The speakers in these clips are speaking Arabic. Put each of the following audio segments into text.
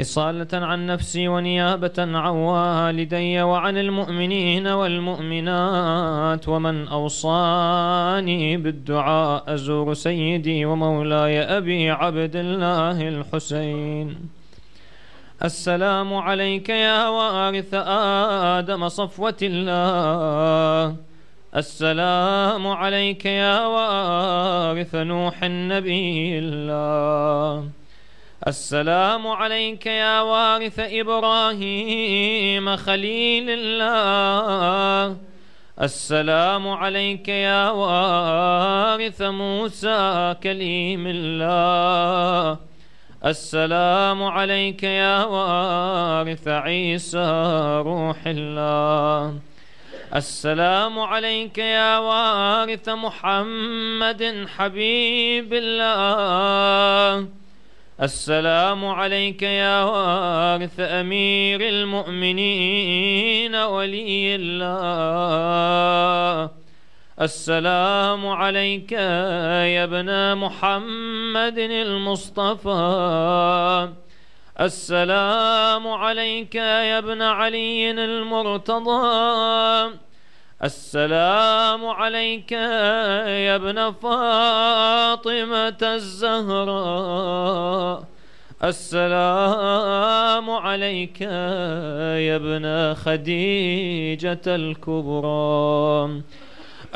إصالة عن نفسي ونيابة عن والدي وعن المؤمنين والمؤمنات ومن أوصاني بالدعاء. أزور سيدي ومولاي أبي عبد الله الحسين. السلام عليك يا وارث آدم صفوة الله. السلام عليك يا وارث نوح النبي الله. السلام عليك يا وارث إبراهيم خليل الله. السلام عليك يا وارث موسى كليم الله. السلام عليك يا وارث عيسى روح الله. السلام عليك يا وارث محمد حبيب الله. السلام عليك يا وارث أمير المؤمنين ولي الله. السلام عليك يا ابن محمد المصطفى. السلام عليك يا ابن علي المرتضى. السلام عليك يا ابن فاطمة الزهراء. السلام عليك يا ابن خديجة الكبرى.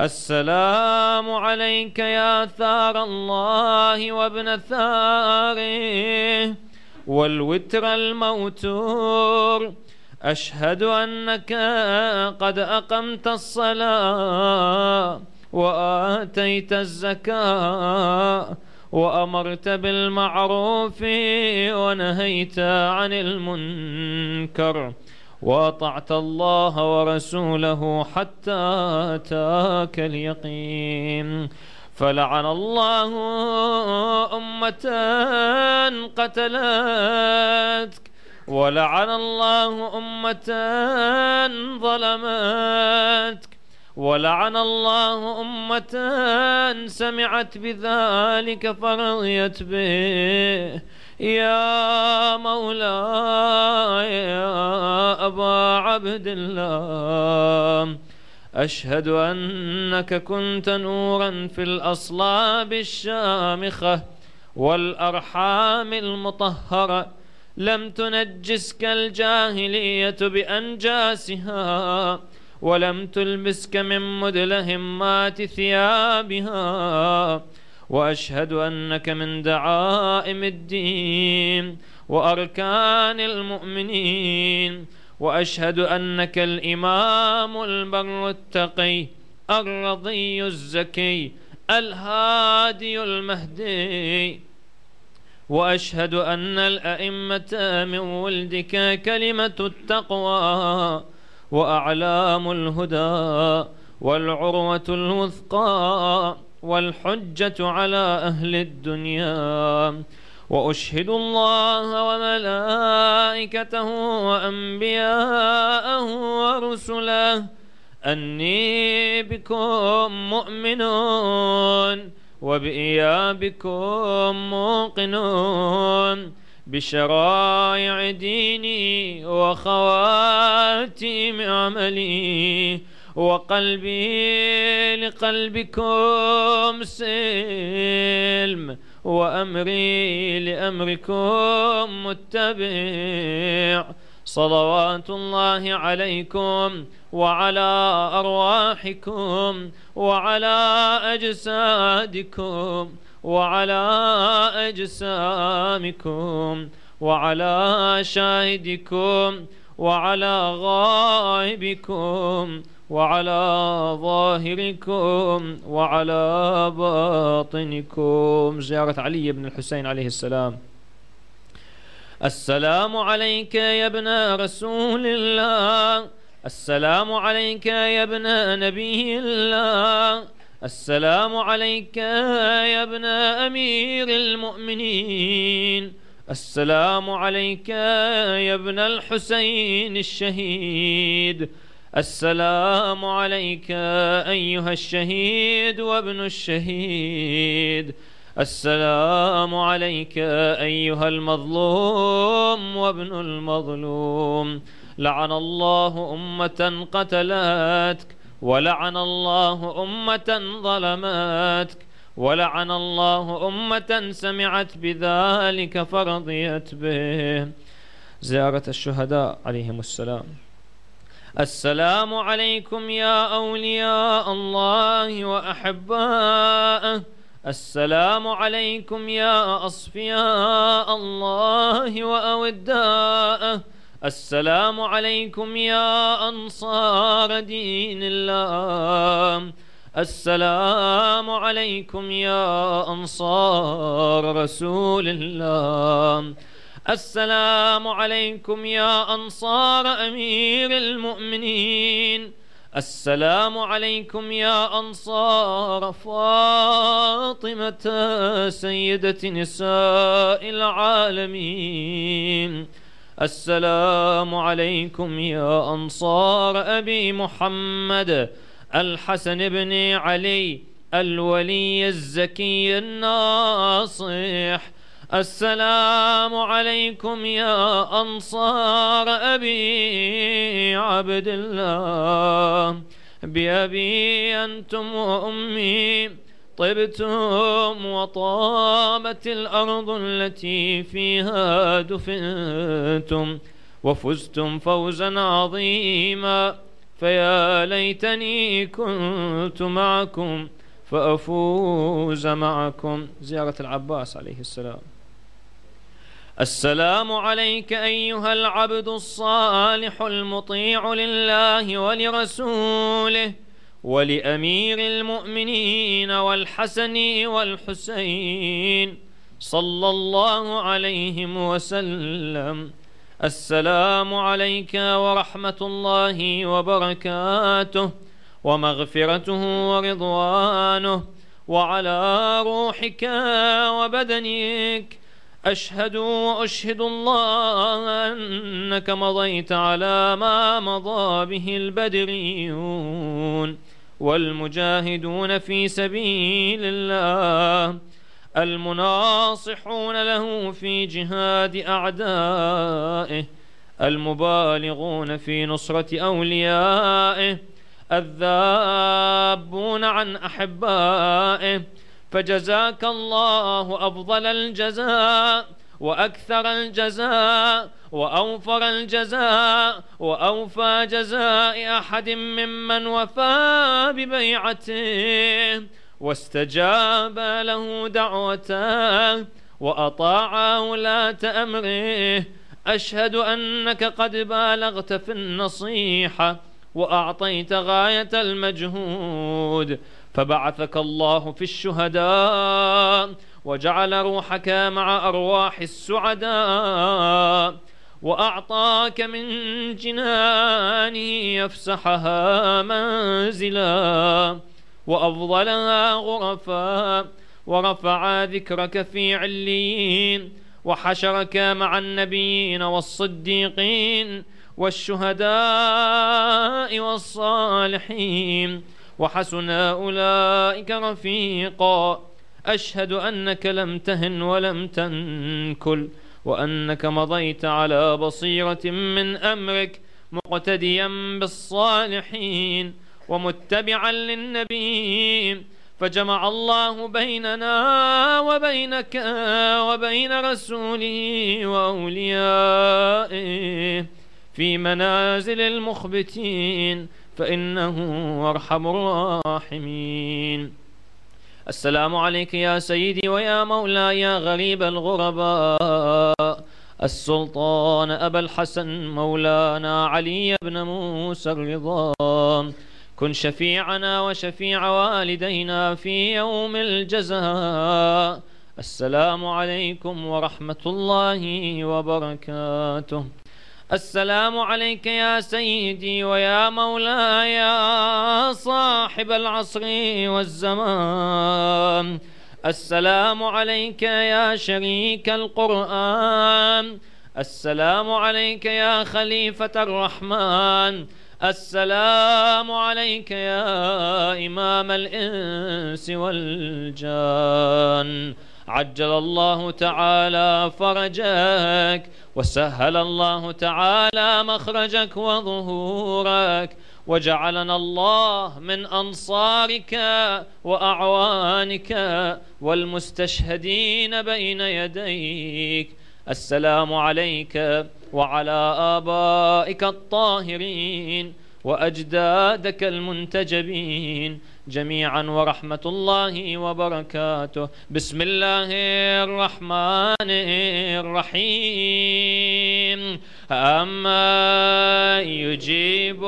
السلام عليك يا ثار الله وابن ثاره. والوتر الموتور. أشهد أنك قد أقمت الصلاة وآتيت الزكاة وأمرت بالمعروف ونهيت عن المنكر وأطعت الله ورسوله حتى أتاك اليقين فلعن الله أمة قتلتك ولعن الله أمة ظلمتك. ولعن الله أمة سمعت بذلك فرضيت به. يا مولاي يا أبا عبد الله أشهد أنك كنت نورا في الأصلاب الشامخة والأرحام المطهرة. لم تنجسك الجاهلية بأنجاسها ولم تلبسك من مدلهمات ثيابها. وأشهد أنك من دعائم الدين وأركان المؤمنين. وأشهد أنك الإمام البر التقي الرضي الزكي الهادي المهدي. وأشهد أن الأئمة من ولدك كلمة التقوى وأعلام الهدى والعروة الوثقى والحجة على أهل الدنيا. وأشهد الله وملائكته وأنبياءه ورسله. أني بكم مؤمنون. وبإيابكم موقنون بشرائع ديني وخواتيم عملي وقلبي لقلبكم سلم وأمري لأمركم متبع صلوات الله عليكم وعلى أرواحكم وعلى أجسادكم وعلى أجسامكم وعلى شاهدكم وعلى غائبكم وعلى ظاهركم وعلى باطنكم. زيارة علي بن الحسين عليه السلام. السلام عليك يا ابن رسول الله. السلام عليك يا ابن نبي الله. السلام عليك يا ابن أمير المؤمنين. السلام عليك يا ابن الحسين الشهيد. السلام عليك أيها الشهيد وابن الشهيد. السلام عليك أيها المظلوم وابن المظلوم. لعن الله أمة قتلتك ولعن الله أمة ظلمتك ولعن الله أمة سمعت بذلك فرضيت به. زيارة الشهداء عليهم السلام. السلام عليكم يا أولياء الله وأحباءه. السلام عليكم يا أصفياء الله وأوداءه. السلام عليكم يا أنصار دين الله. السلام عليكم يا أنصار رسول الله. السلام عليكم يا أنصار أمير المؤمنين. السلام عليكم يا أنصار فاطمة سيدة نساء العالمين. السلام عليكم يا أنصار أبي محمد الحسن بن علي الولي الزكي الناصح السلام عليكم يا أنصار أبي عبد الله. بأبي أنتم وأمي طبتم وطابت الأرض التي فيها دفنتم وفزتم فوزا عظيما. فيا ليتني كنت معكم فأفوز معكم. زيارة العباس عليه السلام. السلام عليك أيها العبد الصالح المطيع لله ولرسوله ولأمير المؤمنين والحسن والحسين صلى الله عليهم وسلم السلام عليك ورحمة الله وبركاته ومغفرته ورضوانه وعلى روحك وبدنك أشهد وأشهد الله أنك مضيت على ما مضى به البدريون والمجاهدون في سبيل الله المناصحون له في جهاد أعدائه المبالغون في نصرة أوليائه الذابون عن أحبائه فجزاك الله أفضل الجزاء وأكثر الجزاء وأوفر الجزاء وأوفى جزاء أحد ممن وفى ببيعته واستجاب له دعوته وأطاع ولاة أمره أشهد أنك قد بالغت في النصيحة وأعطيت غاية المجهود فبعثك الله في الشهداء وجعل روحك مع أرواح السعداء وأعطاك من جنانه يفسحها منزلا وأفضلها غرفا ورفع ذكرك في عليين وحشرك مع النبيين والصديقين والشهداء والصالحين وحسن أولئك رفيقا. أشهد أنك لم تهن ولم تنكل وأنك مضيت على بصيرة من أمرك مقتديا بالصالحين ومتبعا للنبي فجمع الله بيننا وبينك وبين رسوله وأوليائه في منازل المخبتين. فإنه أرحم الراحمين. السلام عليك يا سيدي ويا مولاي يا غريب الغرباء. السلطان أبا الحسن مولانا علي بن موسى الرضا. كن شفيعنا وشفيع والدينا في يوم الجزاء. السلام عليكم ورحمة الله وبركاته. السلام عليك يا سيدي ويا مولاي يا صاحب العصر والزمان. السلام عليك يا شريك القرآن. السلام عليك يا خليفة الرحمن. السلام عليك يا إمام الإنس والجان. عجل الله تعالى فرجك وسهل الله تعالى مخرجك وظهورك وجعلنا الله من أنصارك وأعوانك والمستشهدين بين يديك السلام عليك وعلى آبائك الطاهرين وأجدادك المنتجبين جميعا ورحمة الله وبركاته. بسم الله الرحمن الرحيم. أما يجيب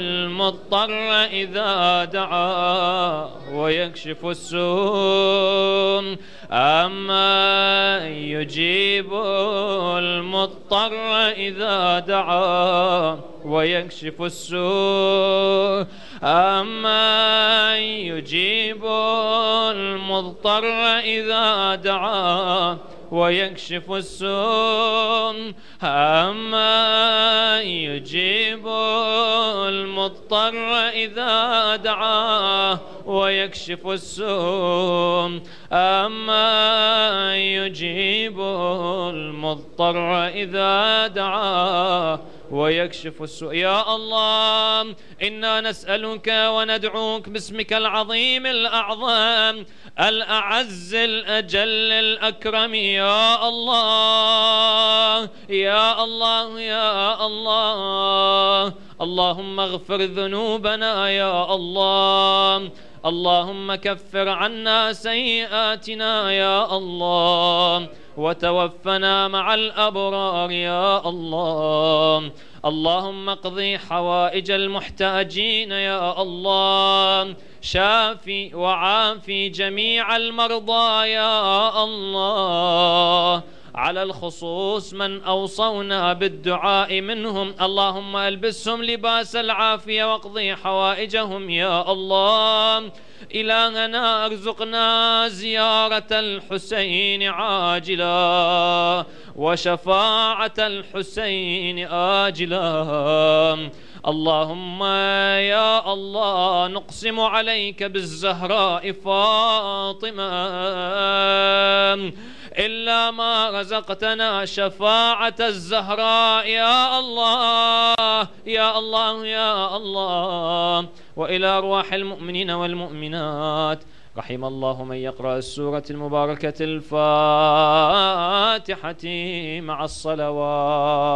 المضطر إذا دعا ويكشف السوء. أما يجيب المضطر إذا دعا ويكشف السوء. أما يجيب المضطر إذا دعا ويكشف السوء. أما يجيب المضطر إذا دعاه ويكشف السوء أما يجيب المضطر إذا دعاه ويكشف السوء. يا الله إنا نسألك وندعوك باسمك العظيم الأعظم الأعز الأجل الأكرم. يا الله يا الله يا الله اللهم اغفر ذنوبنا. يا الله اللهم كفر عنا سيئاتنا يا الله وتوفنا مع الأبرار يا الله. اللهم اقضي حوائج المحتاجين يا الله. شافي وعافي جميع المرضى يا الله. على الخصوص من أوصونا بالدعاء منهم. اللهم ألبسهم لباس العافية واقضي حوائجهم. يا الله إلهنا أرزقنا زيارة الحسين عاجلا وشفاعة الحسين آجلا. اللهم يا الله نقسم عليك بالزهراء فاطمة. إلا ما رزقتنا شفاعة الزهراء يا الله يا الله يا الله. وإلى أرواح المؤمنين والمؤمنات رحم الله من يقرأ السورة المباركة الفاتحة مع الصلوات.